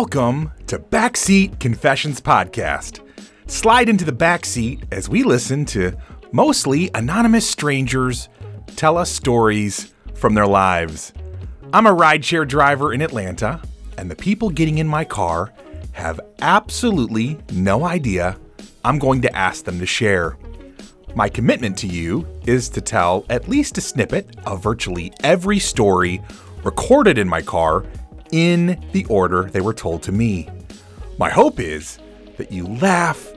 Welcome to Backseat Confessions Podcast. Slide into the backseat as we listen to mostly anonymous strangers tell us stories from their lives. I'm a rideshare driver in Atlanta, and the people getting in my car have absolutely no idea I'm going to ask them to share. My commitment to you is to tell at least a snippet of virtually every story recorded in my car in the order they were told to me. My hope is that you laugh,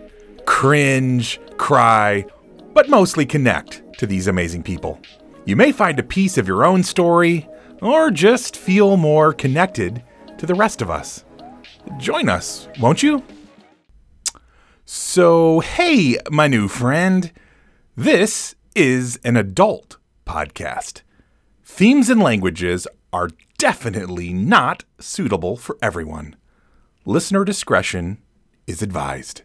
cringe, cry, but mostly connect to these amazing people. You may find a piece of your own story or just feel more connected to the rest of us. Join us, won't you? So, hey, my new friend. This is an adult podcast. Themes and languages are definitely not suitable for everyone. Listener discretion is advised.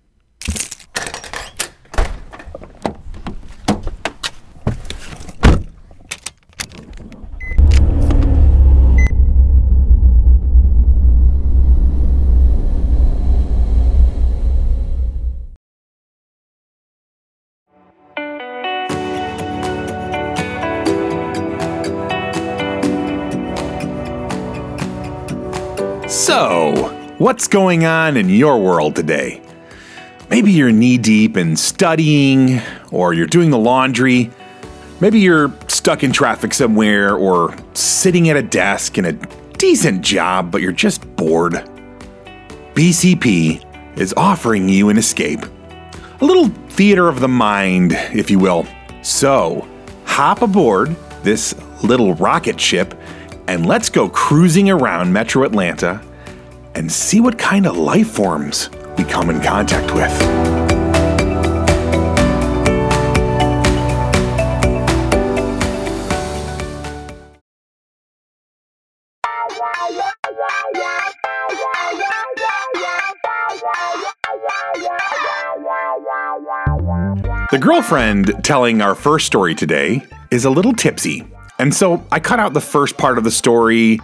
So, what's going on in your world today? Maybe you're knee deep in studying, or you're doing the laundry. Maybe you're stuck in traffic somewhere, or sitting at a desk in a decent job, but you're just bored. BCP is offering you an escape. A little theater of the mind, if you will. So, hop aboard this little rocket ship and let's go cruising around Metro Atlanta and see what kind of life forms we come in contact with. The girlfriend telling our first story today is a little tipsy. And so I cut out the first part of the story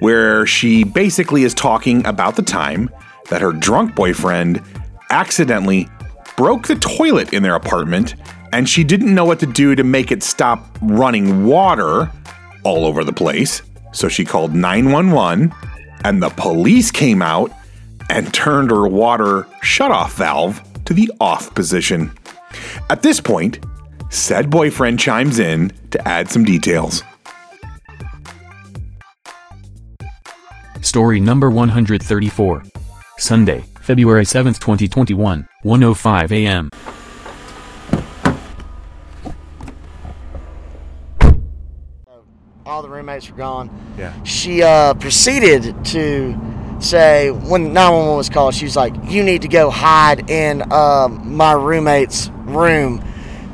where she basically is talking about the time that her drunk boyfriend accidentally broke the toilet in their apartment and she didn't know what to do to make it stop running water all over the place. So she called 911 and the police came out and turned her water shutoff valve to the off position. At this point, said boyfriend chimes in to add some details. Story number 134. Sunday, February 7th, 2021, 1:05 a.m. all the roommates were gone. Yeah. She uh, proceeded to say when 911 was called, she was like, "You need to go hide in um, my roommate's room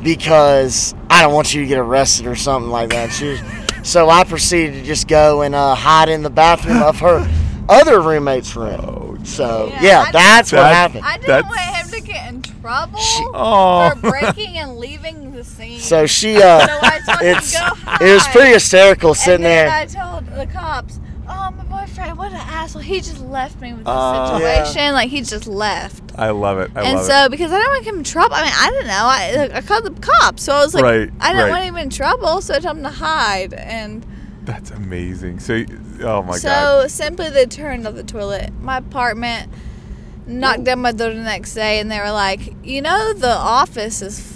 because I don't want you to get arrested or something like that." She was, so I proceeded to just go and uh, hide in the bathroom of her other roommate's room. so Yeah, yeah, that's what That- happened. I didn't That's- want him to get in trouble Oh. for breaking and leaving the scene. So she, uh, So I told him to it's it was pretty hysterical and sitting then there. I told the cops, "Oh, what an asshole! He just left me with this Oh. situation. Like he just left." I love it. I and so, because I don't want him in trouble, I mean, I didn't know. I, I called the cops, so I was like, Right, I didn't right. want him in trouble, so I told him to hide. And That's amazing. So, oh my God. so god. simply they turned off the toilet. My apartment knocked down my door the next day, and they were like, you know, the office is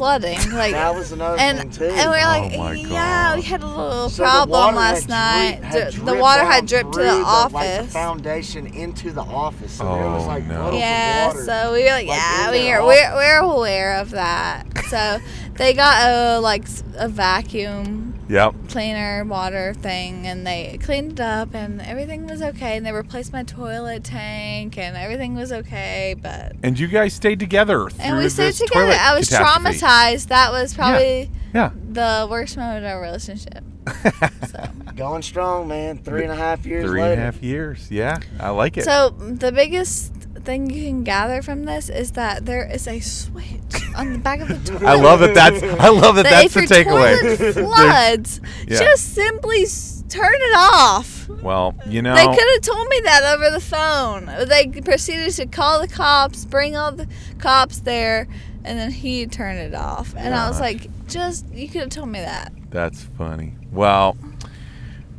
flooding. Like That was another and thing too. and we are like, Oh yeah, we had a little So problem last had night. drip- had the, the water had dripped to through the Like, the office. foundation into the office. So there was Oh, like no. yeah, water. so we were like, like, yeah, we are we're, we're aware of that. So they got a like a vacuum yep. cleaner water thing and they cleaned it up and everything was okay and they replaced my toilet tank and everything was okay but And you guys stayed together through and we stayed together i was traumatized that was probably Yeah. the worst moment of our relationship so Going strong, man. Three and a half years Three later. and a half years. Yeah, I like it. so the biggest thing you can gather from this is that there is a switch on the back of the toilet I love that. That's I love that. that that's the takeaway. floods, Yeah. just simply s- turn it off. Well, you know. They could have told me that over the phone. They proceeded to call the cops, bring all the cops there, and then he turned it off. And I was like, just, you could have told me that. That's funny. Well,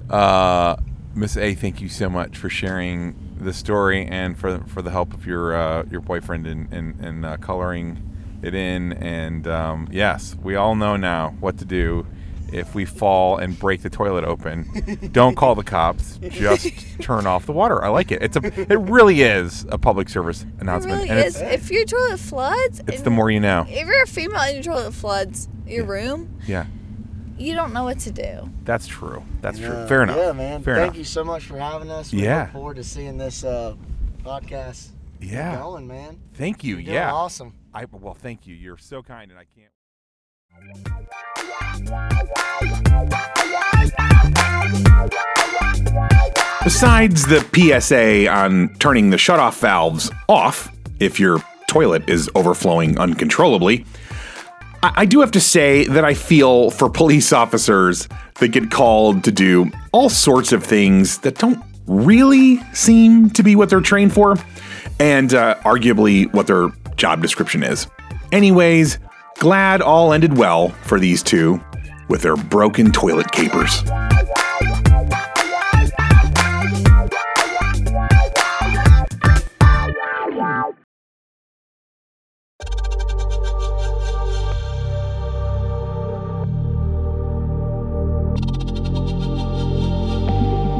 uh, Miss A, thank you so much for sharing the story and for for the help of your uh, your boyfriend in in, in uh, coloring it in. And um, yes, we all know now what to do if we fall and break the toilet open. Don't call the cops. Just turn off the water. I like it. It's a it really is a public service It announcement. really and is. It's, If your toilet floods, it's the more you know. if you're a female and your toilet floods your room, Yeah, you don't know what to do. that's true. That's true. Yeah. Fair enough. Yeah, man. Fair Thank enough. you so much for having us. We Yeah. look forward to seeing this uh, podcast Yeah. going, man. Thank you. You're doing Yeah. Awesome. I well, thank you. You're so kind, and I can't. Besides the PSA on turning the shutoff valves off if your toilet is overflowing uncontrollably, I, I do have to say that I feel for police officers that get called to do all sorts of things that don't really seem to be what they're trained for, and uh, arguably what their job description is. Anyways, glad all ended well for these two with their broken toilet capers.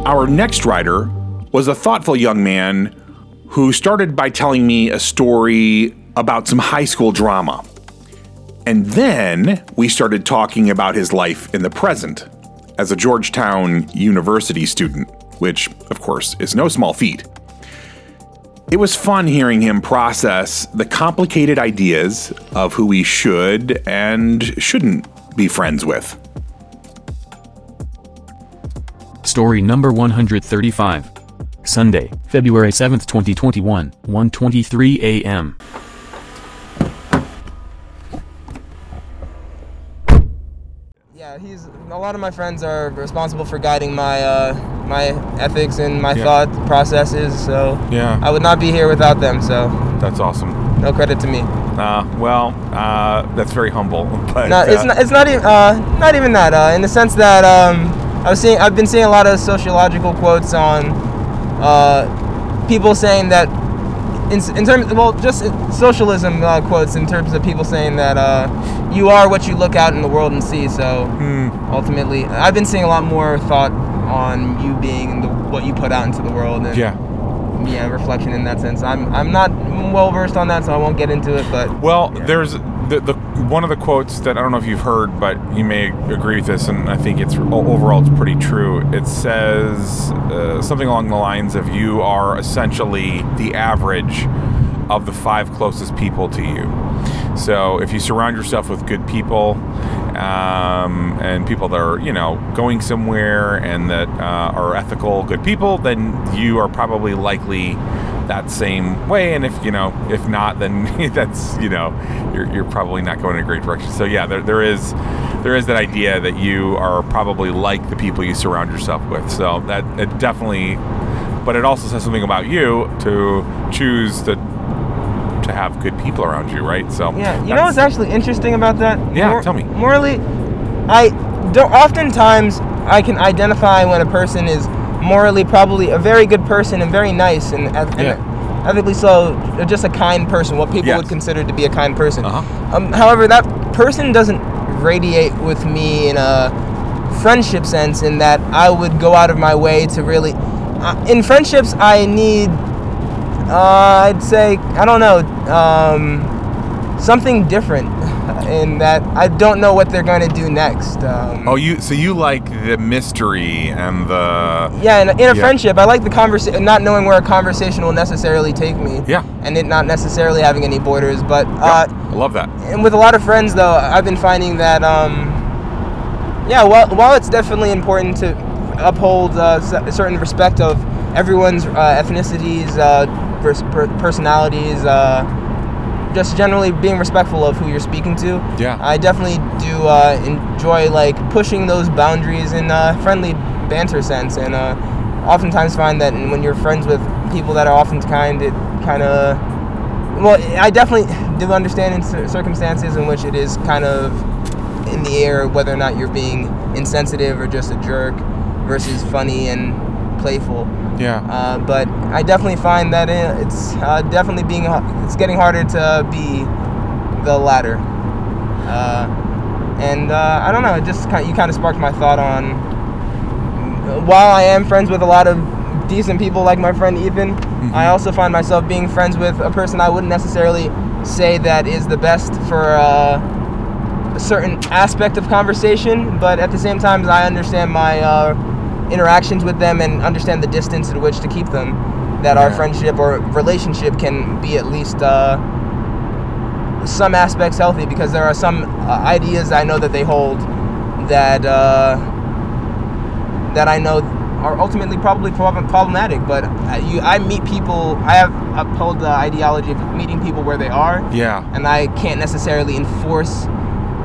Our next writer was a thoughtful young man who started by telling me a story about some high school drama. And then we started talking about his life in the present as a Georgetown University student, which, of course, is no small feat. It was fun hearing him process the complicated ideas of who he should and shouldn't be friends with. Story number 135. Sunday, February 7th, 2021, 1:23 a.m. Yeah, he's a lot of my friends are responsible for guiding my uh, my ethics and my Yeah. thought processes. So Yeah. I would not be here without them. So That's awesome. no credit to me. Uh, well, uh, that's very humble. But No, it's uh, not. It's not even. Uh, not even that. Uh, in the sense that um, I was seeing. I've been seeing a lot of sociological quotes on uh, people saying that. In, in terms, well, just socialism uh, quotes in terms of people saying that uh, you are what you look out in the world and see. So hmm, ultimately, I've been seeing a lot more thought on you being the, what you put out into the world and yeah. yeah, reflection in that sense. I'm I'm not well versed on that, so I won't get into it. But Well, Yeah. there's the, the one of the quotes that I don't know if you've heard, but you may agree with this, and I think it's overall it's pretty true. It says uh, something along the lines of "You are essentially the average of the five closest people to you." So if you surround yourself with good people, um, and people that are you know going somewhere and that uh, are ethical, good people, then you are probably likely that same way. And if you know, if not, then that's you know, you're, you're probably not going in a great direction. So yeah, there, there is there is that idea that you are probably like the people you surround yourself with. So that it definitely, but it also says something about you to choose to to have good people around you, right? So yeah, you know what's actually interesting about that? Yeah, tell me. Morally, I don't. Oftentimes, I can identify when a person is morally probably a very good person and very nice and, and Yeah. ethically so, just a kind person. What people Yes. would consider to be a kind person. Uh-huh. Um, however, that person doesn't radiate with me in a friendship sense. In that I would go out of my way to really. Uh, in friendships, I need. Uh, I'd say I don't know. Um, something different. In that I don't know what they're going to do next. Um, Oh, you so you like the mystery and the Yeah, in a, in a Yeah. friendship, I like the conversation, not knowing where a conversation will necessarily take me. Yeah. And it not necessarily having any borders. But uh, I love that. and with a lot of friends, though, I've been finding that, um, yeah, while, while it's definitely important to uphold uh, a certain respect of everyone's uh, ethnicities, uh, pers- per- personalities, uh, just generally being respectful of who you're speaking to. Yeah. I definitely do uh, enjoy like pushing those boundaries in uh, friendly banter sense, and uh, oftentimes find that when you're friends with people that are often kind, it kind of well, I definitely do understand in circumstances in which it is kind of in the air whether or not you're being insensitive or just a jerk versus funny and playful. Yeah. Uh, but I definitely find that it's uh, definitely being it's getting harder to be the latter. Uh, and uh, I don't know, it just kind you kind of sparked my thought on while I am friends with a lot of decent people like my friend Ethan, I also find myself being friends with a person I wouldn't necessarily say that is the best for uh, a certain aspect of conversation, but at the same time, I understand my uh, interactions with them and understand the distance at which to keep them. That our Yeah. friendship or relationship can be at least uh, some aspects healthy because there are some uh, ideas I know that they hold that uh, that I know are ultimately probably prob- problematic. But uh, you, I meet people. I have upheld the ideology of meeting people where they are, Yeah. and I can't necessarily enforce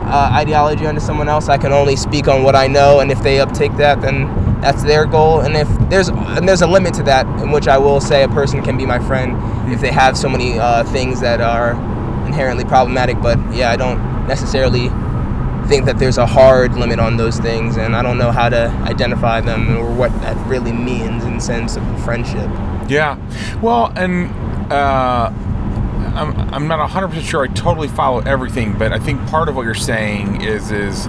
uh, ideology onto someone else. I can only speak on what I know, and if they uptake that, then that's their goal. And if there's and there's a limit to that, in which I will say a person can be my friend if they have so many uh, things that are inherently problematic. But yeah, I don't necessarily think that there's a hard limit on those things, and I don't know how to identify them or what that really means in sense of friendship. Yeah. Well, and uh, I'm, I'm not 100% sure I totally follow everything, but I think part of what you're saying is is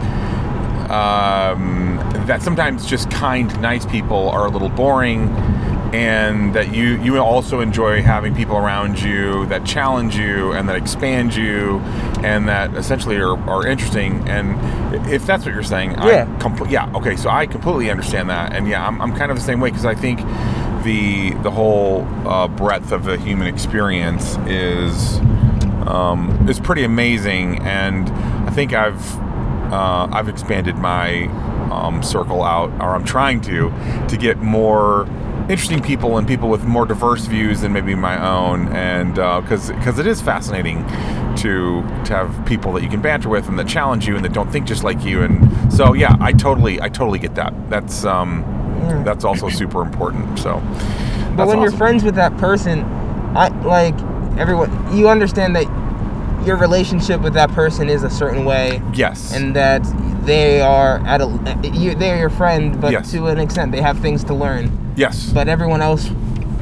um, that sometimes just kind, nice people are a little boring, and that you you also enjoy having people around you that challenge you and that expand you, and that essentially are, are interesting. And if that's what you're saying, Yeah. I compl- yeah, okay. So I completely understand that, and yeah, I'm, I'm kind of the same way because I think the the whole uh, breadth of the human experience is um, is pretty amazing, and I think I've uh, I've expanded my um, circle out, or I'm trying to, to get more interesting people and people with more diverse views than maybe my own, and because because it is fascinating to to have people that you can banter with and that challenge you and that don't think just like you, and so yeah, I totally I totally get that. That's um, that's also super important. So, But when you're friends with that person, I like everyone. You understand that your relationship with that person is a certain way, yes, and that they are at a you, they're your friend, but Yes. to an extent, they have things to learn. yes, But everyone else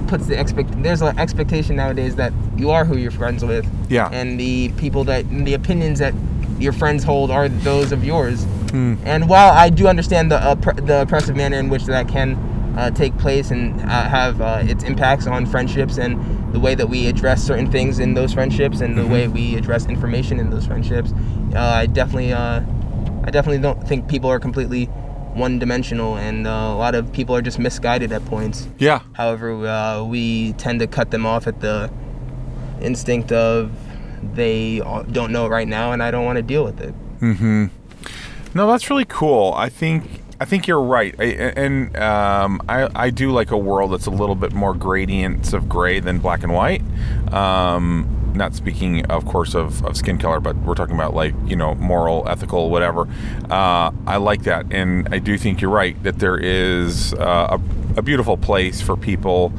puts the expect. There's an expectation nowadays that you are who you're friends with. Yeah. And the people that the opinions that your friends hold are those of yours. Hmm. And while I do understand the the oppressive manner in which that can uh, take place and uh, have uh, its impacts on friendships and the way that we address certain things in those friendships and the Mm-hmm. way we address information in those friendships, uh, I definitely uh, I definitely don't think people are completely one dimensional and uh, a lot of people are just misguided at points. yeah, However, uh, we tend to cut them off at the instinct of they don't know right now and I don't want to deal with it. Mm-hmm. no, that's really cool. I think I think you're right, I, and um, I I do like a world that's a little bit more gradients of gray than black and white. Um, not speaking, of course, of, of skin color, but we're talking about like you know moral, ethical, whatever. Uh, I like that, and I do think you're right that there is uh, a, a beautiful place for people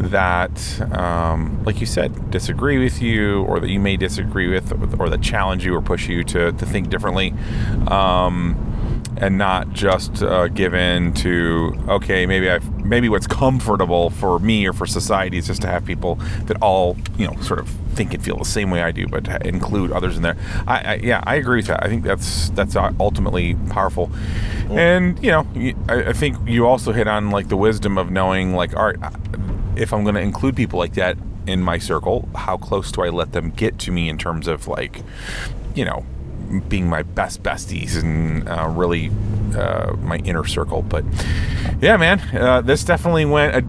that, um, like you said, disagree with you, or that you may disagree with, or that challenge you or push you to, to think differently, um, and not just uh, give in to okay, maybe I maybe what's comfortable for me or for society is just to have people that all you know sort of think and feel the same way I do, but to include others in there. I, I yeah, I agree with that. I think that's that's uh, ultimately powerful, and you know, I, I think you also hit on like the wisdom of knowing like, all right, if I'm going to include people like that in my circle, how close do I let them get to me in terms of like, you know, being my best besties and uh, really uh, my inner circle. But yeah, man, uh, this definitely went. A,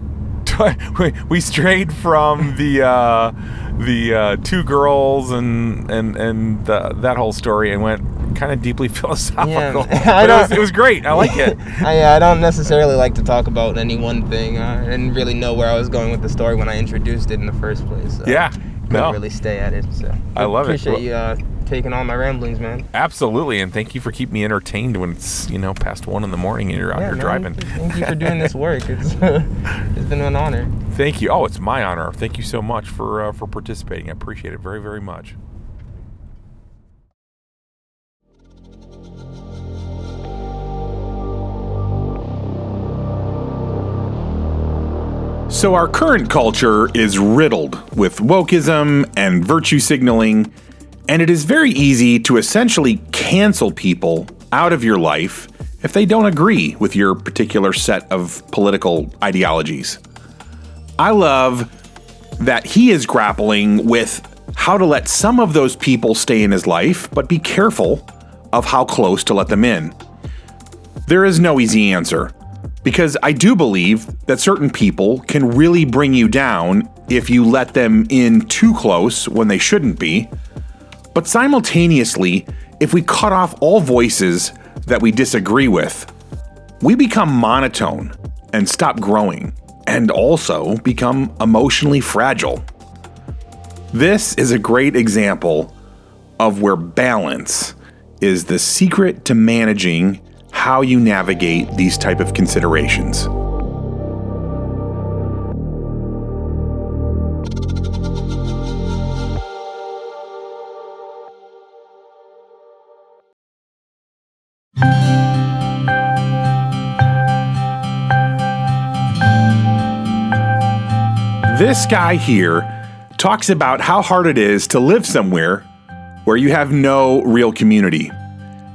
we, we strayed from the uh, the uh, two girls and and and the, that whole story and went kind of deeply philosophical. But it, was, it was great. I like it. I, I don't necessarily like to talk about any one thing. I didn't really know where I was going with the story when I introduced it in the first place. So Yeah, I no. Really stay at it. So I love it. appreciate you uh, taking all my ramblings, man. Absolutely, and thank you for keeping me entertained when it's you know past one in the morning and you're out Yeah, here man, driving. Thank you for doing this work. It's it's been an honor. Thank you. Oh, it's my honor. Thank you so much for uh, for participating. I appreciate it very very much. So, our current culture is riddled with wokeism and virtue signaling, and it is very easy to essentially cancel people out of your life if they don't agree with your particular set of political ideologies. I love that he is grappling with how to let some of those people stay in his life, but be careful of how close to let them in. There is no easy answer because I do believe that certain people can really bring you down if you let them in too close when they shouldn't be. But simultaneously, if we cut off all voices that we disagree with, we become monotone and stop growing, and also become emotionally fragile. This is a great example of where balance is the secret to managing how you navigate these type of considerations. This guy here talks about how hard it is to live somewhere where you have no real community,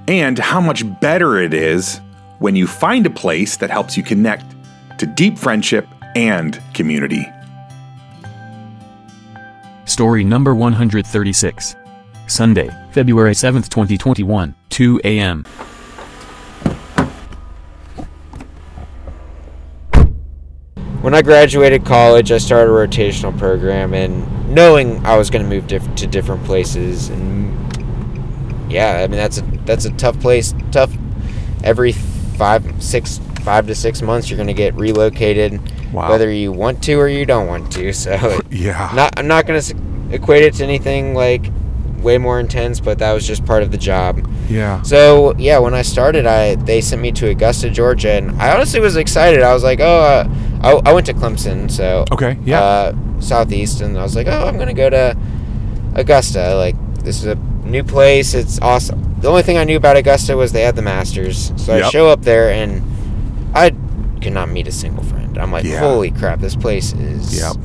and how much better it is when you find a place that helps you connect to deep friendship and community. Story number 136. Sunday, February 7th, 2021, 2 a.m. When I graduated college, I started a rotational program, and knowing I was going to move diff- to different places, and yeah, I mean that's a that's a tough place. Tough. Every five, six, five to six months, you're going to get relocated, Wow. whether you want to or you don't want to. So, Yeah. not I'm not going to equate it to anything like way more intense, but that was just part of the job. yeah. So yeah, when I started, I they sent me to Augusta, Georgia, and I honestly was excited. I was like, oh, uh, I, I went to Clemson, so Okay. Yeah. uh, southeast, and I was like, oh, I'm gonna go to Augusta. Like this is a new place. It's awesome. The only thing I knew about Augusta was they had the Masters, so I show up there and I could not meet a single friend. I'm like, Yeah. holy crap, this place is Yep.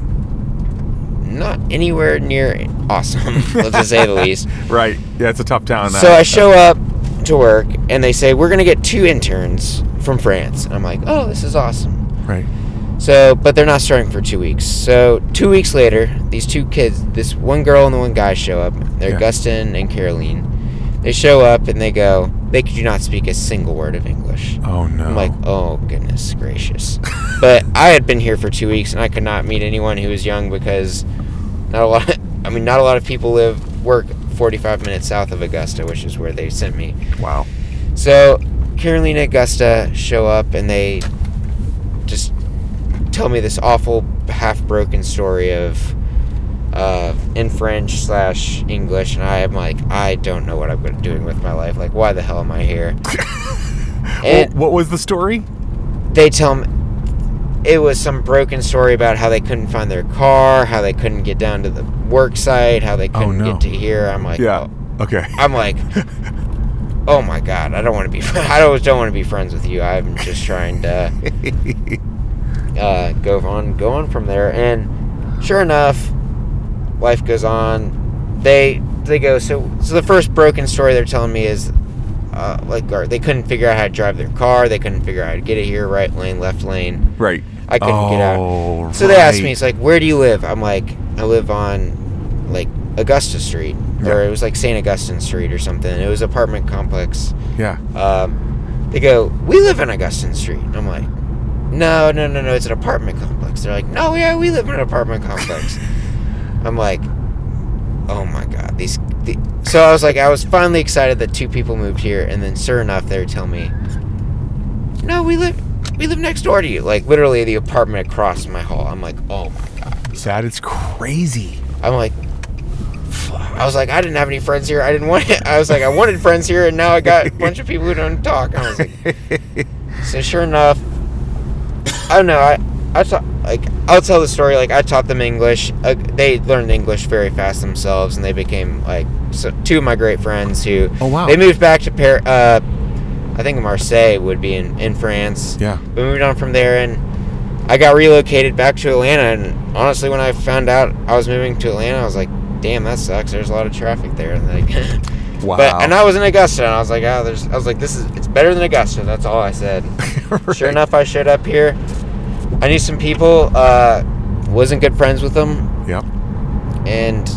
Not anywhere near awesome. let's just say the least. right. Yeah, it's a tough town. So I show up to work and they say we're gonna get two interns from France. And I'm like, oh, this is awesome. Right. So, but they're not starting for two weeks. So two weeks later, these two kids, this one girl and the one guy, show up. They're Yeah. Gustin and Caroline. They show up and they go. They do not speak a single word of English. Oh no. I'm like, oh goodness gracious. but I had been here for two weeks and I could not meet anyone who was young because not a lot. I mean, not a lot of people live work 45 minutes south of Augusta, which is where they sent me. wow. So Carolina Augusta show up and they just tell me this awful half broken story of uh, in French slash English, and I am like, I don't know what I'm doing with my life. Like, why the hell am I here? and what was the story? they tell me it was some broken story about how they couldn't find their car, how they couldn't get down to the work site, how they couldn't no. get to here. I'm like, Yeah. oh. Okay. I'm like, oh my god, I don't want to be. I don't don't want to be friends with you. I'm just trying to uh, go on, go on from there. And sure enough, life goes on. They they go. So so the first broken story they're telling me is. Uh, like or they couldn't figure out how to drive their car. They couldn't figure out how to get it here, right lane, left lane. right. I couldn't get out. Oh, So they asked me, it's like, where do you live? I'm like, I live on like Augusta Street, Yeah. or it was like St. Augustine Street or something. It was apartment complex. Yeah. Um, they go, we live in Augustine Street. I'm like, no, no, no, no, it's an apartment complex. They're like, no, yeah, we live in an apartment complex. I'm like, oh my god, these. The, so I was like, I was finally excited that two people moved here, and then sure enough, they were telling me, no, we live. We live next door to you, like literally the apartment across my hall. I'm like, oh my god. That is crazy. I'm like. I was like, I didn't have any friends here. I didn't want. It. I was like, I wanted friends here, and now I got a bunch of people who don't talk. I was like, so sure enough, I don't know. I I taught like I'll tell the story. Like I taught them English. Uh, they learned English very fast themselves, and they became like so, two of my great friends who. Oh, wow. They moved back to Paris. Uh, I think Marseille would be in in France. Yeah. We moved on from there, and I got relocated back to Atlanta. And honestly, when I found out I was moving to Atlanta, I was like, "Damn, that sucks. There's a lot of traffic there." And like, Wow. but and I was in Augusta, and I was like, "Oh, there's." I was like, "This is it's better than Augusta." That's all I said. Sure enough, I showed up here. I knew some people. Uh, wasn't good friends with them, Yep. and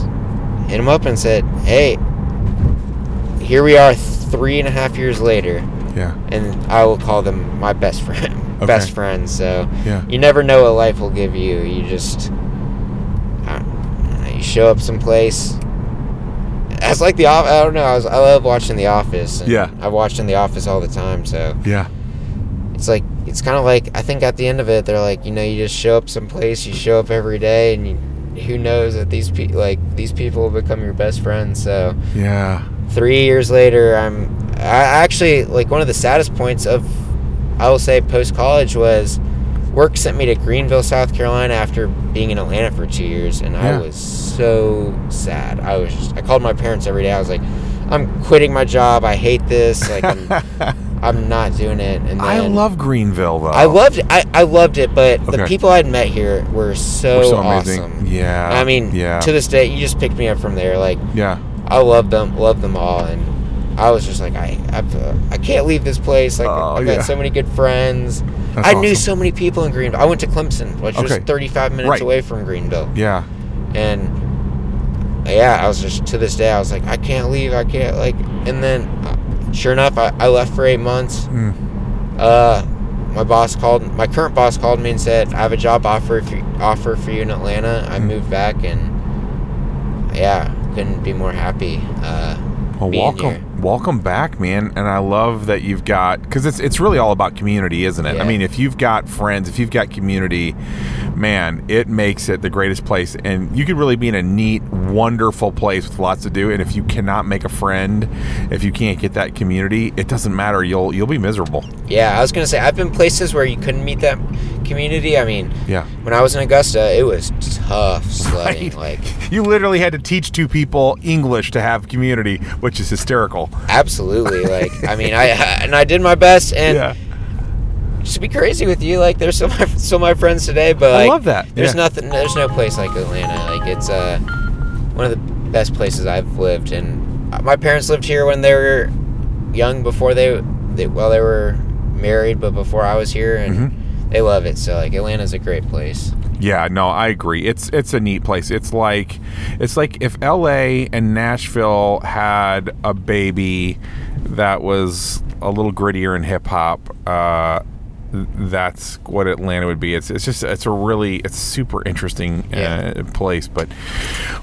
hit them up and said, "Hey, here we are, three and a half years later." Yeah. and I will call them my best friend, Okay. best friends. So Yeah. you never know what life will give you. You just know, you show up someplace. It's like the off. I don't know. I, was, I love watching The Office. and Yeah. I've watched in The Office all the time. So Yeah. It's like it's kind of like I think at the end of it, they're like, you know, you just show up someplace. You show up every day, and you, who knows that these people like these people will become your best friends. So Yeah. three years later i'm i actually like one of the saddest points of i will say post college was work sent me to greenville south carolina after being in atlanta for two years and Yeah. i was so sad i was just, i called my parents every day i was like i'm quitting my job i hate this like i'm, not doing it and then I love Greenville though. I loved it. I, I loved it, but the people I'd met here were so, We're so awesome. Yeah. I mean, yeah. to this day, you just picked me up from there. Like, yeah. I love them, love them all, and I was just like, I, I, I can't leave this place. Like, Oh, I've yeah. got so many good friends. That's I knew so many people in Greenville. I went to Clemson, which was 35 minutes Right. away from Greenville, Yeah. and yeah, I was just to this day, I was like, I can't leave. I can't like, and then, sure enough, I, I left for eight months. Mm. Uh, my boss called. My current boss called me and said, "I have a job offer for offer for you in Atlanta." I Mm. moved back, and yeah, couldn't be more happy. Uh, Well, welcome, here. Welcome back, man. And I love that you've got because it's it's really all about community, isn't it? I mean, if you've got friends, if you've got community, man, it makes it the greatest place. And you could really be in a neat, wonderful place with lots to do. And if you cannot make a friend, if you can't get that community, it doesn't matter. You'll you'll be miserable. Yeah, I was gonna say I've been places where you couldn't meet that community. I mean, Yeah. when I was in Augusta, it was tough sledding. Right. Like, You literally had to teach two people English to have community, which is hysterical. Absolutely. Like, I mean, I and I did my best, and yeah. just be crazy with you, like, there's still my still my friends today. But I love that. There's Yeah. nothing. There's no place like Atlanta. Like, it's uh one of the best places I've lived, and my parents lived here when they were young, before they they well they were married, but before I was here, and Mm-hmm. they love it. So like, Atlanta's a great place. Yeah, no, I agree. It's it's a neat place. It's like it's like if LA and Nashville had a baby that was a little grittier in hip hop, uh that's what Atlanta would be. It's it's just it's a really it's super interesting Yeah. uh, place. But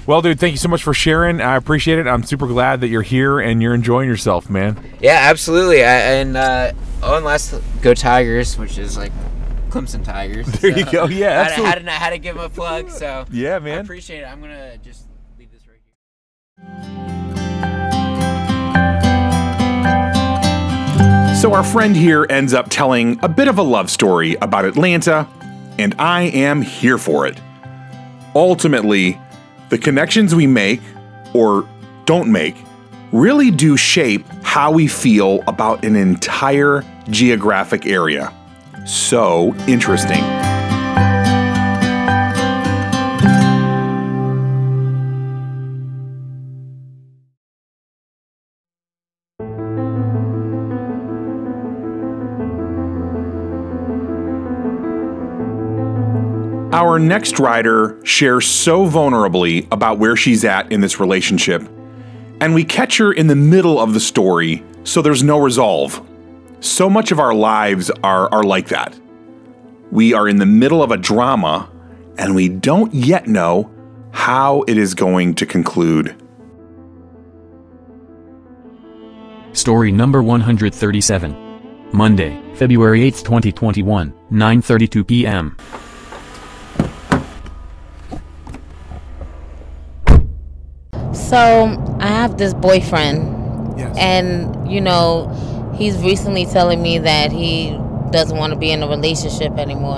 well, dude, thank you so much for sharing. I appreciate it. I'm super glad that you're here and you're enjoying yourself, man. Yeah, absolutely. I, and uh, oh, and last, go Tigers, which is like Clemson Tigers. There you go. Yeah, I had, absolutely. had, to, had to give them a plug. So Yeah, I man. appreciate it. I'm gonna just leave this right here. So, our friend here ends up telling a bit of a love story about Atlanta, and I am here for it. Ultimately, the connections we make or don't make really do shape how we feel about an entire geographic area. So interesting. Our next writer shares so vulnerably about where she's at in this relationship, and we catch her in the middle of the story, so there's no resolve. So much of our lives are, are like that. We are in the middle of a drama, and we don't yet know how it is going to conclude. Story number 137. Monday, February 8, 2021, 9:32 p.m. So I have this boyfriend, Yes. and you know, he's recently telling me that he doesn't want to be in a relationship anymore.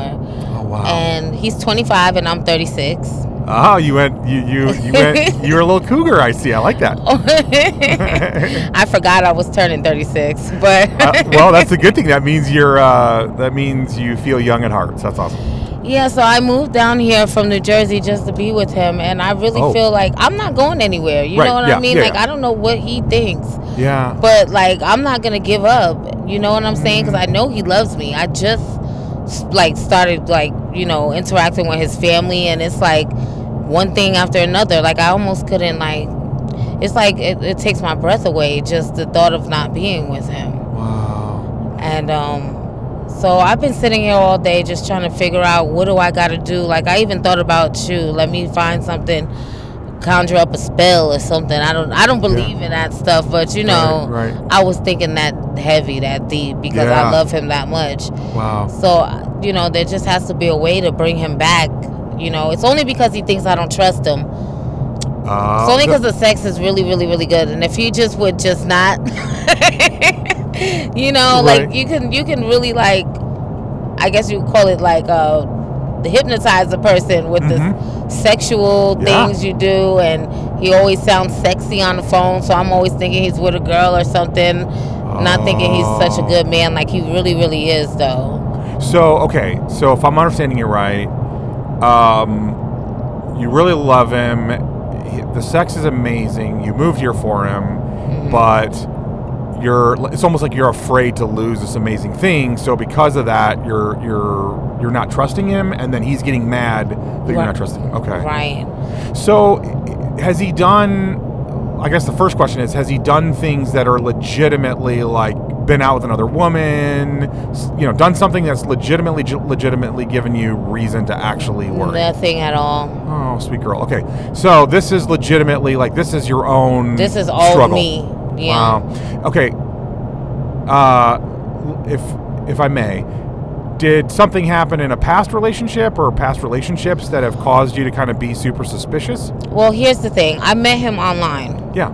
oh wow. And he's 25 and I'm 36. oh, you went. You you you went. You're a little cougar. I see. I like that. I forgot I was turning 36, but Uh, well, that's a good thing. That means you're. Uh, that means you feel young at heart. So that's awesome. yeah. So I moved down here from New Jersey just to be with him, and I really Oh. feel like I'm not going anywhere. You Right, know what yeah, I mean? yeah, like yeah. I don't know what he thinks. Yeah. but like i'm not gonna give up you know what i'm saying because i know he loves me i just like started like you know interacting with his family and it's like one thing after another like i almost couldn't like it's like it, it takes my breath away just the thought of not being with him Wow. and um so I've been sitting here all day just trying to figure out what do I got to do. Like I even thought about you. Let me find something, conjure up a spell or something. I don't I don't believe in that stuff, but you know, Right, right. I was thinking that heavy, that deep because Yeah. I love him that much. Wow. So you know, there just has to be a way to bring him back. You know, it's only because he thinks I don't trust him. Uh, It's only because the sex is really, really, really good, and if he just would just not, you know, Right. like you can, you can really like, I guess you call it like uh, hypnotize a person with the sexual Mm-hmm. Yeah. things you do, and he always sounds sexy on the phone. So I'm always thinking he's with a girl or something. Not thinking he's such a good man, like he really, really is, though. So okay, so if I'm understanding you right, um, you really love him. He, the sex is amazing. You moved here for him, Mm-hmm. but you're. It's almost like you're afraid to lose this amazing thing. So because of that, you're you're you're not trusting him, and then he's getting mad that you're not trusting him. Okay. Right. So has he done? I guess the first question is: Has he done things that are legitimately like been out with another woman? You know, done something that's legitimately legitimately given you reason to actually worry? Nothing at all. Oh, sweet girl. Okay, so this is legitimately like this is your own. This is all struggle. me. Yeah. Wow. Okay. Uh, if if I may, did something happen in a past relationship or past relationships that have caused you to kind of be super suspicious? Well, here's the thing. I met him online. Yeah.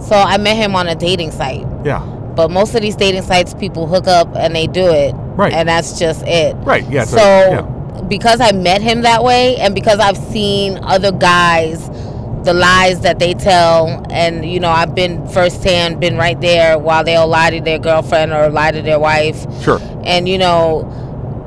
So I met him on a dating site. Yeah. But most of these dating sites, people hook up and they do it. Right. And that's just it. Right. Yeah. So, yeah. because I met him that way and because I've seen other guys, the lies that they tell, and, you know, I've been firsthand, been right there while they'll lie to their girlfriend or lie to their wife. Sure. And, you know,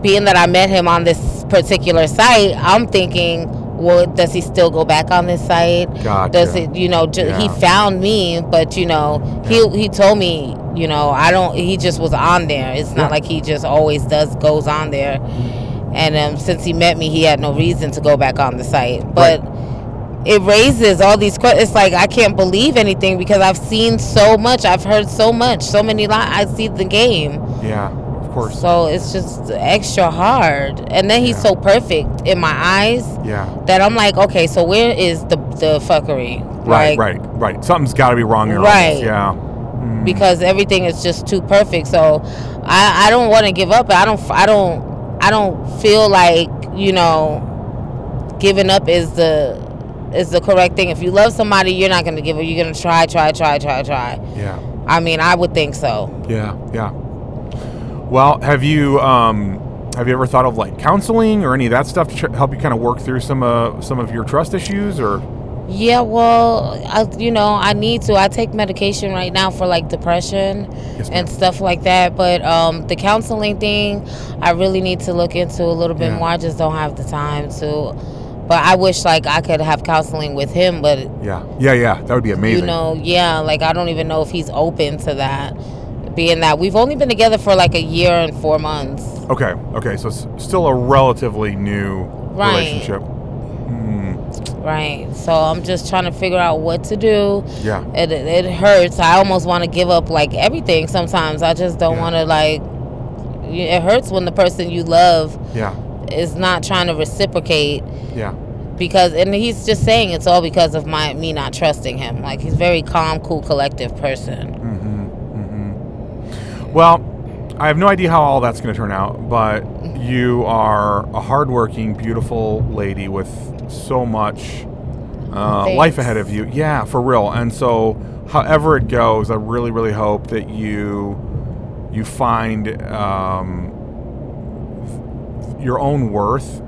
being that I met him on this particular site, I'm thinking, well, does he still go back on this site? Gotcha. Does it, you know, ju- he found me, but you know, he he told me, you know, I don't. He just was on there. It's not Yeah. like he just always does goes on there. And um, since he met me, he had no reason to go back on the site. But it raises all these questions. It's like I can't believe anything because I've seen so much. I've heard so much, so many lies. I see the game. Yeah. Of course. So it's just extra hard. And then he's Yeah. so perfect in my eyes yeah. that I'm like, okay, so where is the the fuckery? Right. Like, right. Right. Something's got to be wrong here. Right. Yeah. Mm. Because everything is just too perfect. So I I don't want to give up. I don't I don't I don't feel like you know giving up is the is the correct thing. If you love somebody, you're not gonna give up. You're gonna try, try, try, try, try. Yeah. I mean, I would think so. Yeah. Yeah. Well, have you um have you ever thought of like counseling or any of that stuff to tr- help you kind of work through some uh, some of your trust issues or Yeah, well, I, you know, I need to. I take medication right now for like depression Yes, and stuff like that. But um, the counseling thing, I really need to look into a little bit Yeah. more. I just don't have the time to. But I wish like I could have counseling with him. But yeah yeah yeah that would be amazing. you know, yeah, like I don't even know if he's open to that. Being that we've only been together for like a year and four months. Okay. Okay. So it's still a relatively new Right. relationship. Hmm. Right. So I'm just trying to figure out what to do. Yeah. it, it hurts. I almost want to give up like everything sometimes. I just don't Yeah. want to like it hurts when the person you love Yeah. Is not trying to reciprocate Yeah. because and he's just saying it's all because of my me not trusting him. Like he's a very calm, cool, collective person. Mm-hmm. Mm-hmm. Well, I have no idea how all that's going to turn out, but you are a hardworking, beautiful lady with so much uh, life ahead of you. Yeah, for real. And so, however it goes, I really, really hope that you you find um, your own worth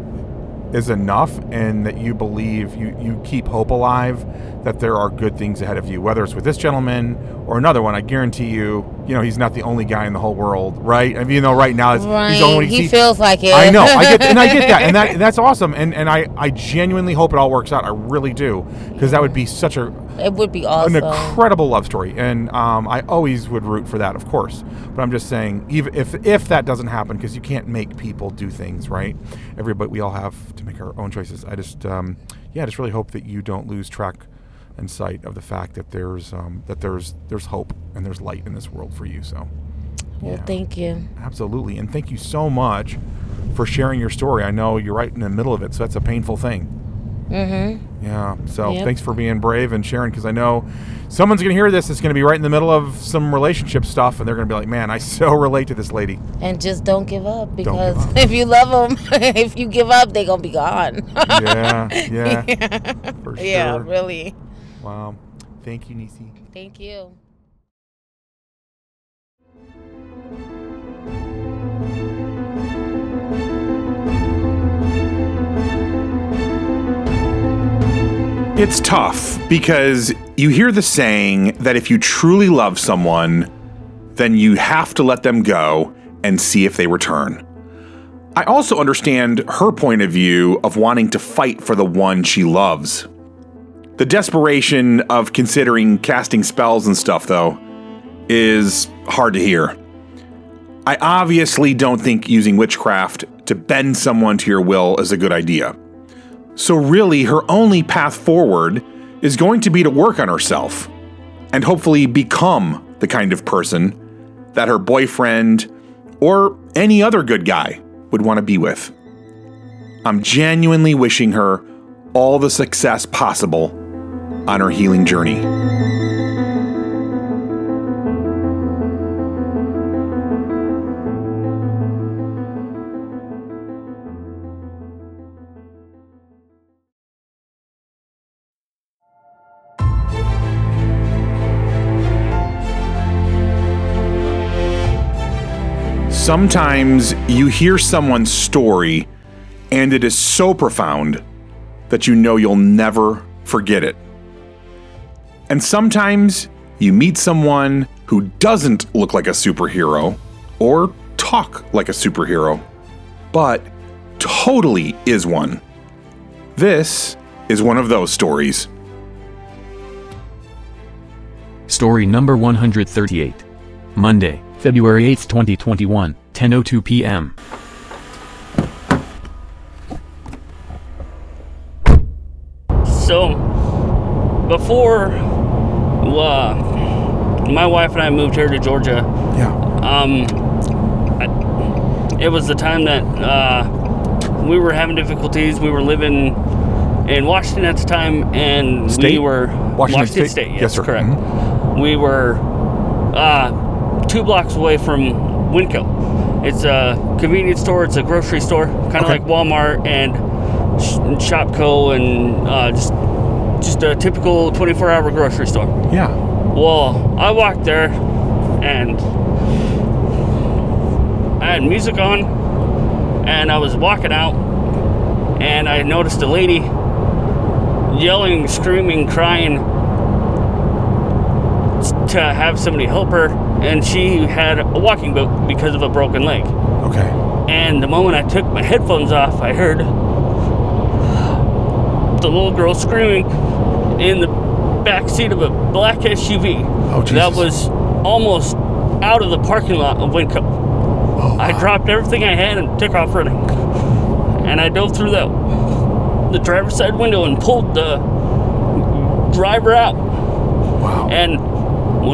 is enough, and that you believe you you keep hope alive that there are good things ahead of you. Whether it's with this gentleman or another one, I guarantee you, you know, he's not the only guy in the whole world, right? I mean, you know, right now, it's, Right. he's only one he feels like it. I know, I get, and I get that, and that that's awesome, and and I I genuinely hope it all works out. I really do, because that would be such a it would be awesome. an incredible love story, and um, I always would root for that, of course. But I'm just saying, even if if that doesn't happen, because you can't make people do things, right? Everybody, we all have to make our own choices. I just, um, yeah, I just really hope that you don't lose track and sight of the fact that there's um, that there's there's hope and there's light in this world for you. So, well, yeah. thank you. absolutely, and thank you so much for sharing your story. I know you're right in the middle of it, so that's a painful thing. Mm-hmm. Yeah. So Yep. thanks for being brave and sharing because I know someone's going to hear this. It's going to be right in the middle of some relationship stuff, and they're going to be like, "Man, I so relate to this lady." And just don't give up give because up. if you love them, if you give up, they're gonna be gone. yeah. Yeah. For sure. yeah, really. Wow. Thank you, Nisi. Thank you. It's tough because you hear the saying that if you truly love someone, then you have to let them go and see if they return. I also understand her point of view of wanting to fight for the one she loves. The desperation of considering casting spells and stuff, though, is hard to hear. I obviously don't think using witchcraft to bend someone to your will is a good idea. So, really, her only path forward is going to be to work on herself and hopefully become the kind of person that her boyfriend or any other good guy would want to be with. I'm genuinely wishing her all the success possible on her healing journey. Sometimes you hear someone's story and it is so profound that you know you'll never forget it. And sometimes you meet someone who doesn't look like a superhero or talk like a superhero, but totally is one. This is one of those stories. Story number 138. Monday, February 8, 2021, 10:02 p.m. So, before uh, my wife and I moved here to Georgia, Yeah. um, I, it was the time that uh, we were having difficulties. We were living in Washington at the time, and we were Washington State? State. Yes, Yes, sir. correct. Mhm. We were uh, two blocks away from Winco. It's a convenience store. It's a grocery store, kind of Okay. like Walmart and Sh- and Shopko, and uh, just just a typical 24-hour grocery store. Yeah. Well, I walked there and I had music on and I was walking out and I noticed a lady yelling, screaming, crying to have somebody help her and she had a walking boot because of a broken leg. Okay. And the moment I took my headphones off, I heard the little girl screaming in the back seat of a black SUV Oh, that was almost out of the parking lot of Winco. Oh, I dropped everything I had and took off running. And I dove through the the driver's side window and pulled the driver out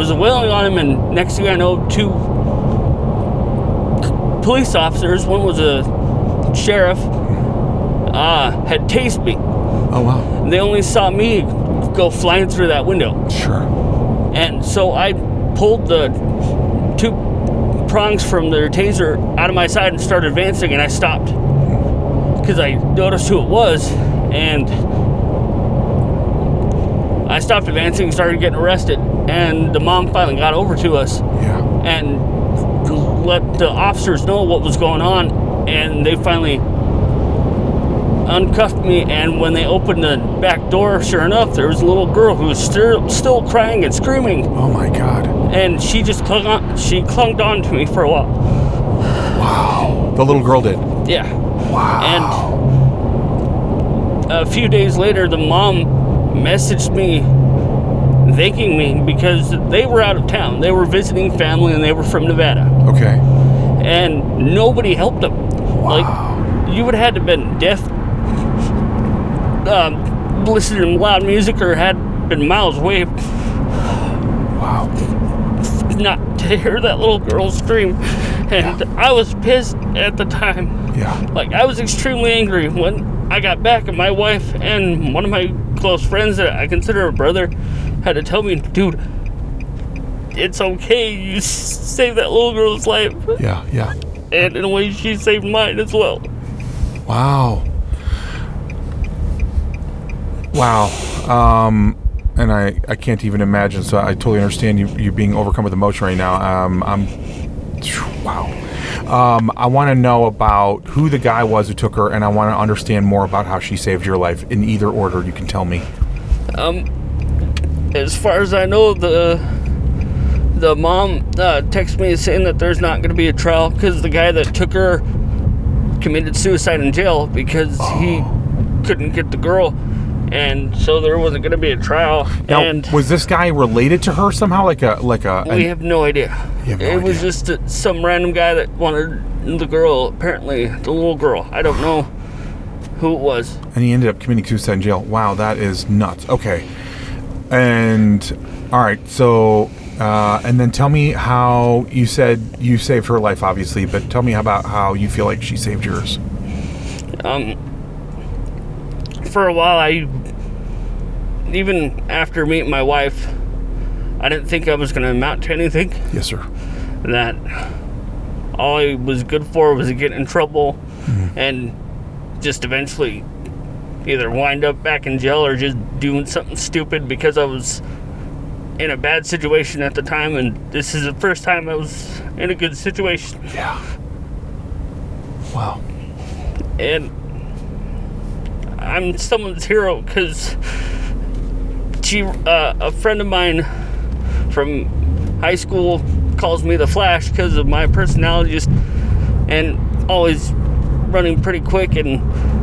was wailing on him. And next thing I know, two police officers, one was a sheriff, uh, had tased me. Oh, wow. They only saw me go flying through that window. Sure. And so I pulled the two prongs from their taser out of my side and started advancing, and I stopped because I noticed who it was. And I stopped advancing, and started getting arrested, and the mom finally got over to us Yeah. and let the officers know what was going on, and they finally uncuffed me. And when they opened the back door, sure enough, there was a little girl who was still still crying and screaming, Oh my God. and she just clung on. She clung on to me for a while. Wow. The little girl did. Yeah. Wow. And a few days later, the mom messaged me thanking me because they were out of town. They were visiting family and they were from Nevada. okay. And nobody helped them. Like, you would have had to been deaf, um, listening to loud music, or had been miles away Wow. not to hear that little girl scream. And I was pissed at the time. Yeah. Like I was extremely angry when I got back, and my wife and one of my close friends that I consider a brother had to tell me, "Dude, it's okay. You saved that little girl's life, Yeah. Yeah. and in a way, she saved mine as well." Wow. Wow. Um, and I, I can't even imagine. So I totally understand you, you being overcome with emotion right now. Um, I'm, wow. Um, I want to know about who the guy was who took her, and I want to understand more about how she saved your life in either order. You can tell me. As far as I know, the the mom uh, texted me saying that there's not going to be a trial because the guy that took her committed suicide in jail because he couldn't get the girl, and so there wasn't going to be a trial. Now, and was this guy related to her somehow? Like a like a? we an- have no idea. Have no it was just uh, some random guy that wanted the girl. Apparently, the little girl. I don't know who it was. and he ended up committing suicide in jail. Wow, that is nuts. Okay, and all right, so uh, and then tell me how you said you saved her life, obviously, but tell me about how you feel like she saved yours. Um, for a while, I even after meeting my wife, I didn't think I was going to amount to anything. Yes, sir. That all I was good for was to get in trouble and just eventually either wind up back in jail or just doing something stupid because I was in a bad situation at the time, and this is the first time I was in a good situation. Yeah. Wow. and I'm someone's hero because she, uh, a friend of mine from high school, calls me the Flash because of my personality, just and always running pretty quick. And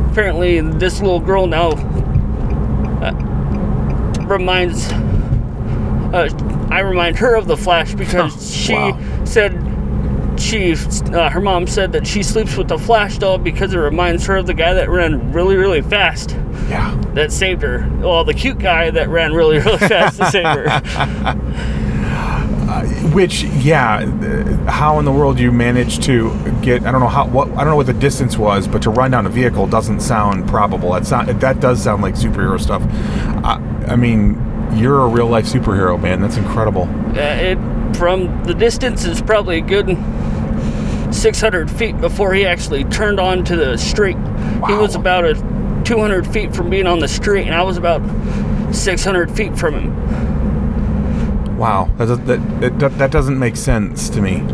apparently, this little girl now uh, reminds. Uh, I remind her of the Flash because she Wow. said she uh, her mom said that she sleeps with the flash doll because it reminds her of the guy that ran really really fast Yeah. that saved her well the cute guy that ran really really fast to save her Which, yeah, uh, how in the world you manage to get? I don't know how. What I don't know what the distance was, but to run down a vehicle doesn't sound probable. That's not. That does sound like superhero stuff. I, I mean, you're a real life superhero, man. That's incredible. uh, it from the distance is probably a good 600 feet before he actually turned onto the street he was about a 200 feet from being on the street and i was about 600 feet from him Wow, that, that, that, that doesn't make sense to me.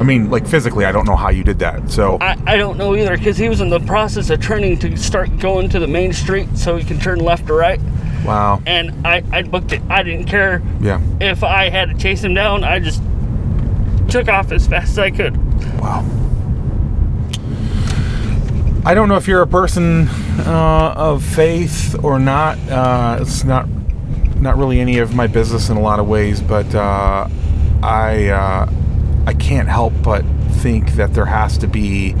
I mean, like physically, I don't know how you did that. So, I, I don't know either because he was in the process of turning to start going to the main street so he can turn left or right wow, and I, I booked it. I didn't care yeah, if I had to chase him down. I just took off as fast as I could. wow. I don't know if you're a person uh, of faith or not. Uh, it's not not really any of my business in a lot of ways, but uh, I uh, I can't help but think that there has to be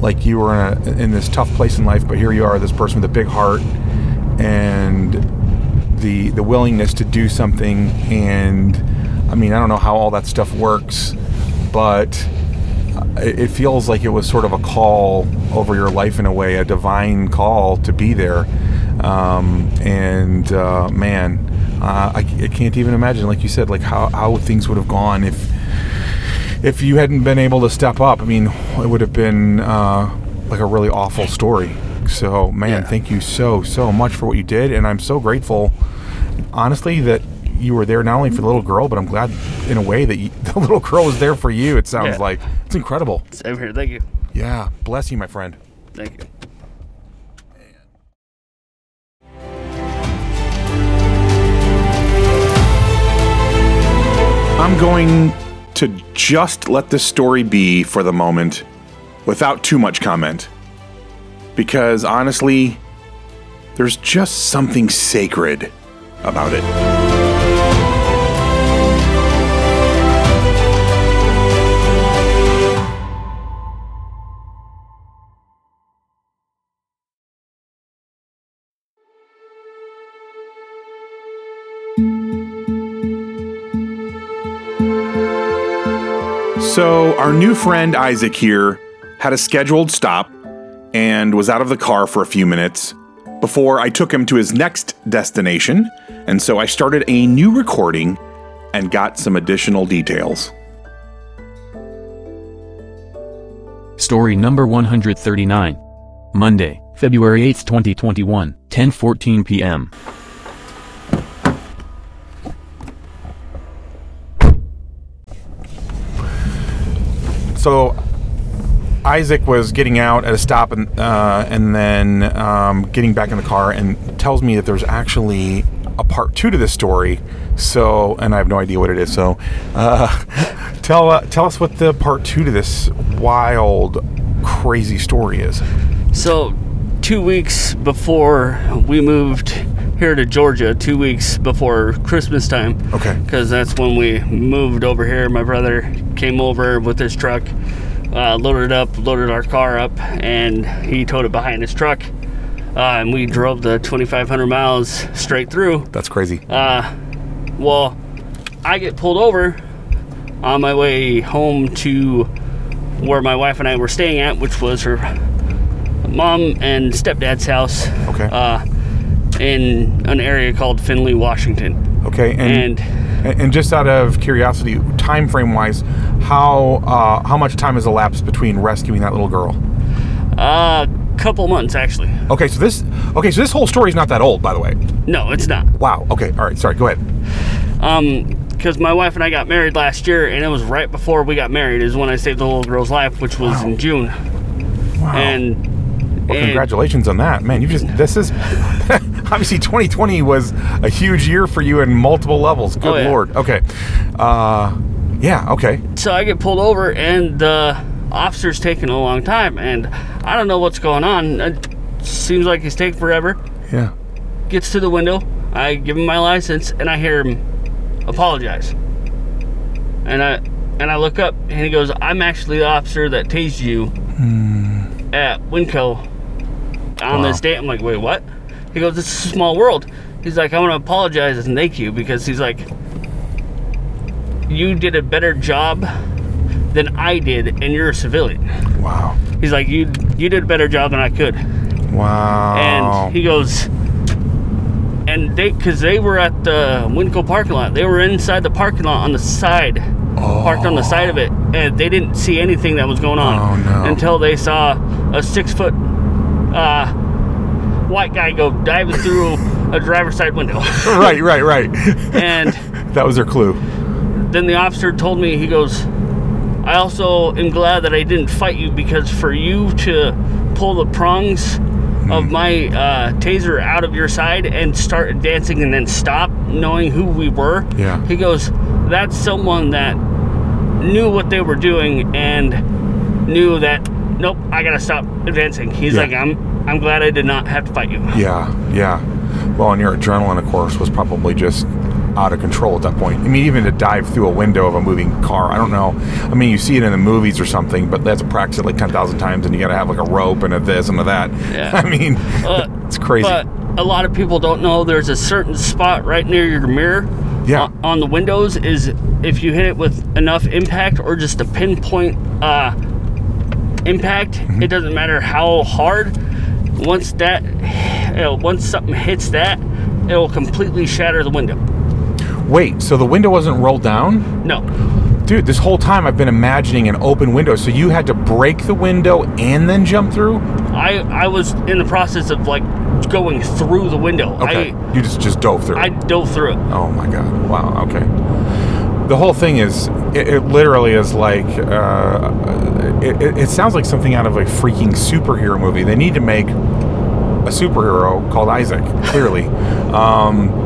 like you were in, a, in this tough place in life, but here you are, this person with a big heart and the the willingness to do something. And I mean, I don't know how all that stuff works, but it feels like it was sort of a call over your life in a way, a divine call to be there. Um, and uh, man, uh, I, I can't even imagine, like you said, like how, how things would have gone if if you hadn't been able to step up. I mean, it would have been uh, like a really awful story. So, man, Yeah. thank you so, so much for what you did. And I'm so grateful, honestly, that you were there not only for the little girl, but I'm glad in a way that you, the little girl was there for you. It sounds Yeah. like it's incredible. Same here. Thank you. Yeah. Bless you, my friend. Thank you. I'm going to just let this story be for the moment without too much comment. Because honestly, there's just something sacred about it. Our new friend Isaac here had a scheduled stop and was out of the car for a few minutes before I took him to his next destination. And so I started a new recording and got some additional details. Story number 139. Monday, February 8, 2021, 10:14 p.m. So Isaac was getting out at a stop and uh, and then um, getting back in the car and tells me that there's actually a part two to this story. So and I have no idea what it is. So uh, tell uh, tell us what the part two to this wild, crazy story is. So, two weeks before we moved here to Georgia, two weeks before Christmas time. Okay. Because that's when we moved over here. My brother came over with his truck, uh, loaded up, loaded our car up, and he towed it behind his truck. Uh, and we drove the 2,500 miles straight through. That's crazy. Uh, well, I get pulled over on my way home to where my wife and I were staying at, which was her mom and stepdad's house. Okay. Uh, in an area called Finley, Washington. Okay, and And and just out of curiosity, time frame wise, how uh, how much time has elapsed between rescuing that little girl? a uh, couple months actually. Okay, so this okay, so this whole story is not that old, by the way. No, it's not. Wow. Okay. All right. Sorry. Go ahead. Um, because my wife and I got married last year, and it was right before we got married is when I saved the little girl's life, which was in June. Wow. And well, congratulations on that, man. You just this is obviously 2020 was a huge year for you in multiple levels. Good Oh, yeah. lord. Okay. Uh, yeah. Okay. so I get pulled over, and the officer's taking a long time, and I don't know what's going on. It seems like he's taking forever. Yeah. Gets to the window, I give him my license, and I hear him apologize. And I and I look up, and he goes, "I'm actually the officer that tased you hmm. at Winco on Wow. this day." I'm like, "Wait, what?" He goes, "This is a small world." He's like, "I want to apologize and thank you because he's like, you did a better job than I did, and you're a civilian." Wow. He's like, "You you did a better job than I could." Wow. and he goes and they because they were at the winco parking lot they were inside the parking lot on the side parked on the side of it and they didn't see anything that was going on Oh, no. until they saw a six foot uh, white guy go diving through a driver's side window right. Right. Right. and that was their clue. Then the officer told me he goes i also am glad that i didn't fight you because for you to pull the prongs of my uh, taser out of your side and start dancing and then stop knowing who we were Yeah. he goes that's someone that knew what they were doing and knew that nope i gotta stop advancing he's Yeah. like i'm i'm glad i did not have to fight you Yeah. Yeah. Well, and your adrenaline, of course, was probably just out of control at that point. I mean, even to dive through a window of a moving car, I don't know. I mean, you see it in the movies or something, but that's practice it like 10,000 times, and you got to have like a rope and a this and a that. Yeah. I mean, Uh, it's crazy. But a lot of people don't know there's a certain spot right near your mirror Yeah. on, on the windows is if you hit it with enough impact or just a pinpoint uh, impact, Mm-hmm. it doesn't matter how hard. Once that, you know, once something hits that, it will completely shatter the window. Wait, so the window wasn't rolled down? No, Dude, this whole time I've been imagining an open window. So you had to break the window and then jump through? I I was in the process of like going through the window. Okay. you just just dove through. I I dove through it. oh my god. Wow. Okay. The whole thing is, it, it literally is like, uh, it, it, sounds like something out of a freaking superhero movie. They need to make a superhero called Isaac, clearly. um,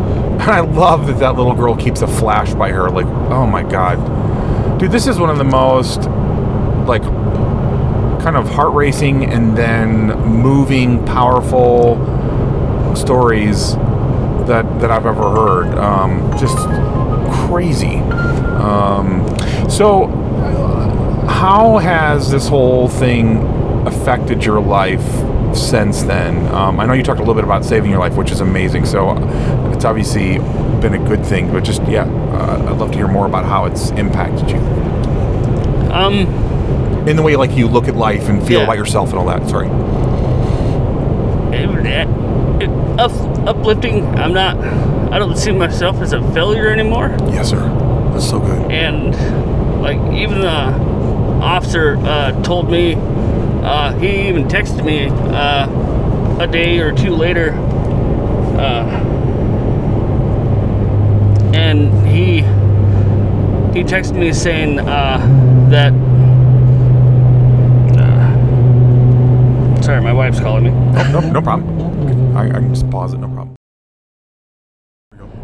I love that that little girl keeps a flash by her. Like, oh my god. Dude, this is one of the most, like, kind of heart racing and then moving, powerful stories that, that I've ever heard. Um, just crazy. Um, so, how has this whole thing affected your life since then? Um, I know you talked a little bit about saving your life, which is amazing. So it's obviously been a good thing, but just yeah, uh, I'd love to hear more about how it's impacted you Um, in the way like you look at life and feel Yeah. about yourself and all that. Sorry. it, it, it, up, uplifting. I'm not. I don't see myself as a failure anymore. Yes, sir. That's so good. and like even the officer uh, told me uh, he even texted me uh, a day or two later uh, and he he texted me saying uh, that uh, sorry my wife's calling me No, no, no problem. I, I can just pause it. No problem.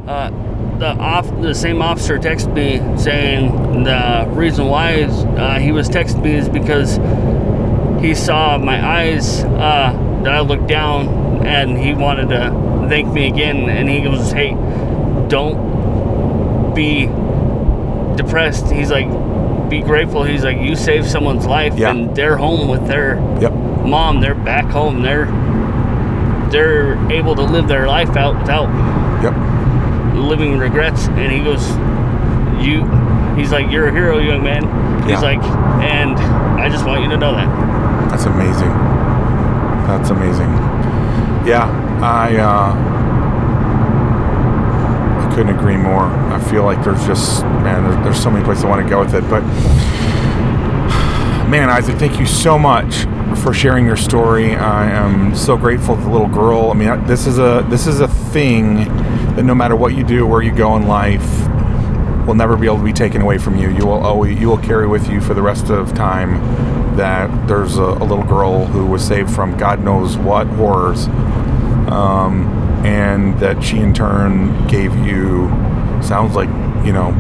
uh, the off the same officer texted me saying the reason why is uh, he was texting me is because he saw my eyes uh, that I looked down and he wanted to thank me again and he goes hey don't be depressed he's like be grateful he's like you saved someone's life Yeah. and they're home with their Yep. mom they're back home they're they're able to live their life out without Yep. living regrets and he goes you he's like you're a hero young man Yeah. he's like and i just want you to know that That's amazing. That's amazing. Yeah, I uh, I couldn't agree more. I feel like there's just man, there's, there's so many places I want to go with it, but man, Isaac, thank you so much for sharing your story. I am so grateful to the little girl. I mean, this is a this is a thing that no matter what you do, where you go in life, will never be able to be taken away from you. You will always you will carry with you for the rest of time that there's a, a little girl who was saved from God knows what horrors, um, and that she in turn gave you sounds like you know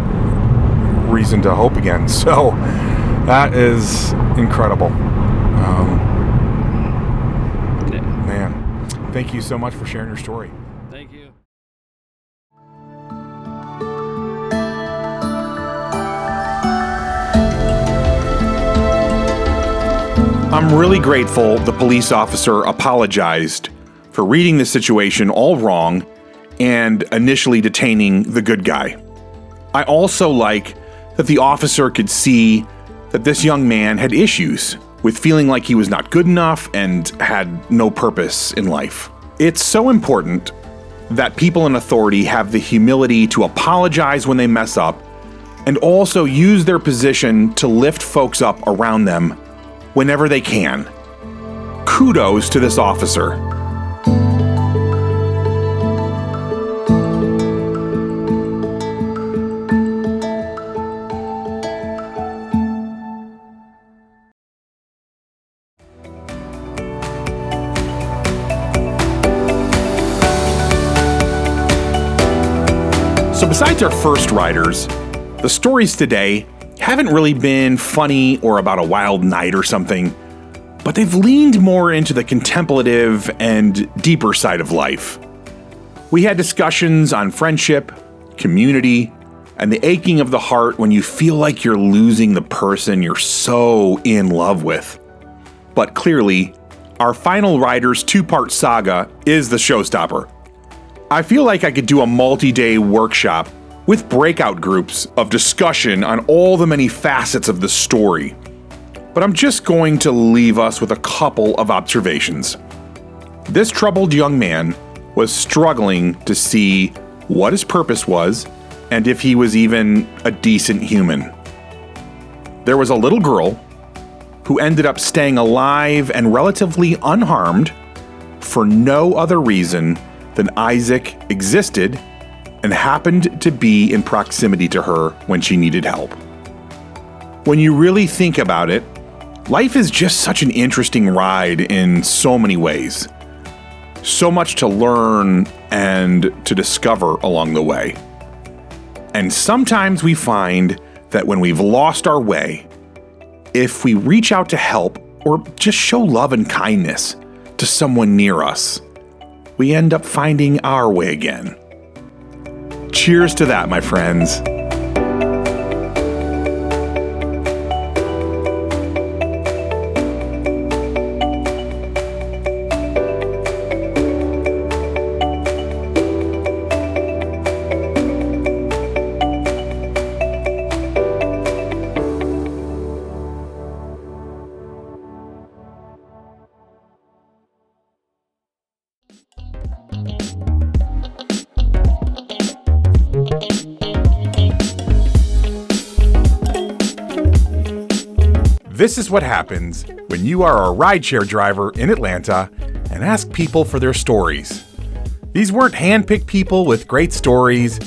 reason to hope again. So that is incredible. Um, man, thank you so much for sharing your story. I'm really grateful the police officer apologized for reading the situation all wrong and initially detaining the good guy. I also like that the officer could see that this young man had issues with feeling like he was not good enough and had no purpose in life. It's so important that people in authority have the humility to apologize when they mess up and also use their position to lift folks up around them whenever they can. Kudos to this officer. So, besides our first riders, the stories today haven't really been funny or about a wild night or something, but they've leaned more into the contemplative and deeper side of life. We had discussions on friendship, community, and the aching of the heart when you feel like you're losing the person you're so in love with. But clearly, our final rider's two part saga is the showstopper. I feel like I could do a multi day workshop with breakout groups of discussion on all the many facets of the story. But I'm just going to leave us with a couple of observations. This troubled young man was struggling to see what his purpose was and if he was even a decent human. there was a little girl who ended up staying alive and relatively unharmed for no other reason than Isaac existed and happened to be in proximity to her when she needed help. When you really think about it, life is just such an interesting ride in so many ways. So much to learn and to discover along the way. And sometimes we find that when we've lost our way, if we reach out to help or just show love and kindness to someone near us, we end up finding our way again. Cheers to that, my friends. This is what happens when you are a rideshare driver in Atlanta and ask people for their stories. These weren't handpicked people with great stories.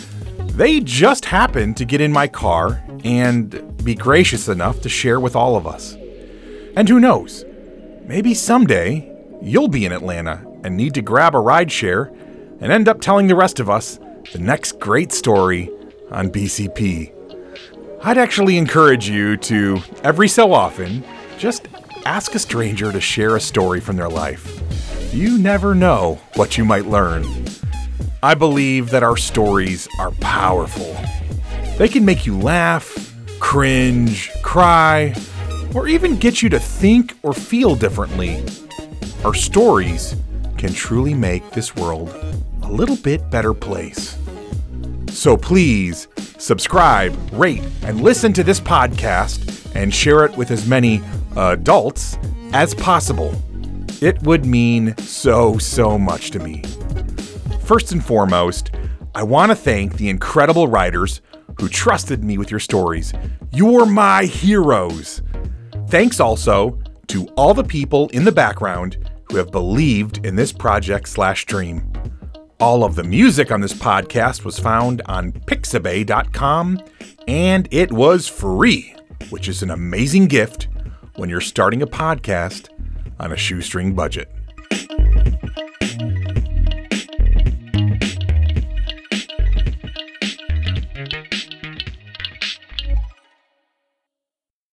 They just happened to get in my car and be gracious enough to share with all of us. And who knows, maybe someday you'll be in Atlanta and need to grab a rideshare and end up telling the rest of us the next great story on BCP. I'd actually encourage you to, every so often, just ask a stranger to share a story from their life. You never know what you might learn. I believe that our stories are powerful. They can make you laugh, cringe, cry, or even get you to think or feel differently. Our stories can truly make this world a little bit better place. So please subscribe, rate, and listen to this podcast and share it with as many adults as possible. It would mean so, so much to me. First and foremost, I want to thank the incredible writers who trusted me with your stories. You're my heroes. Thanks also to all the people in the background who have believed in this project slash dream. All of the music on this podcast was found on pixabay.com and it was free, which is an amazing gift when you're starting a podcast on a shoestring budget.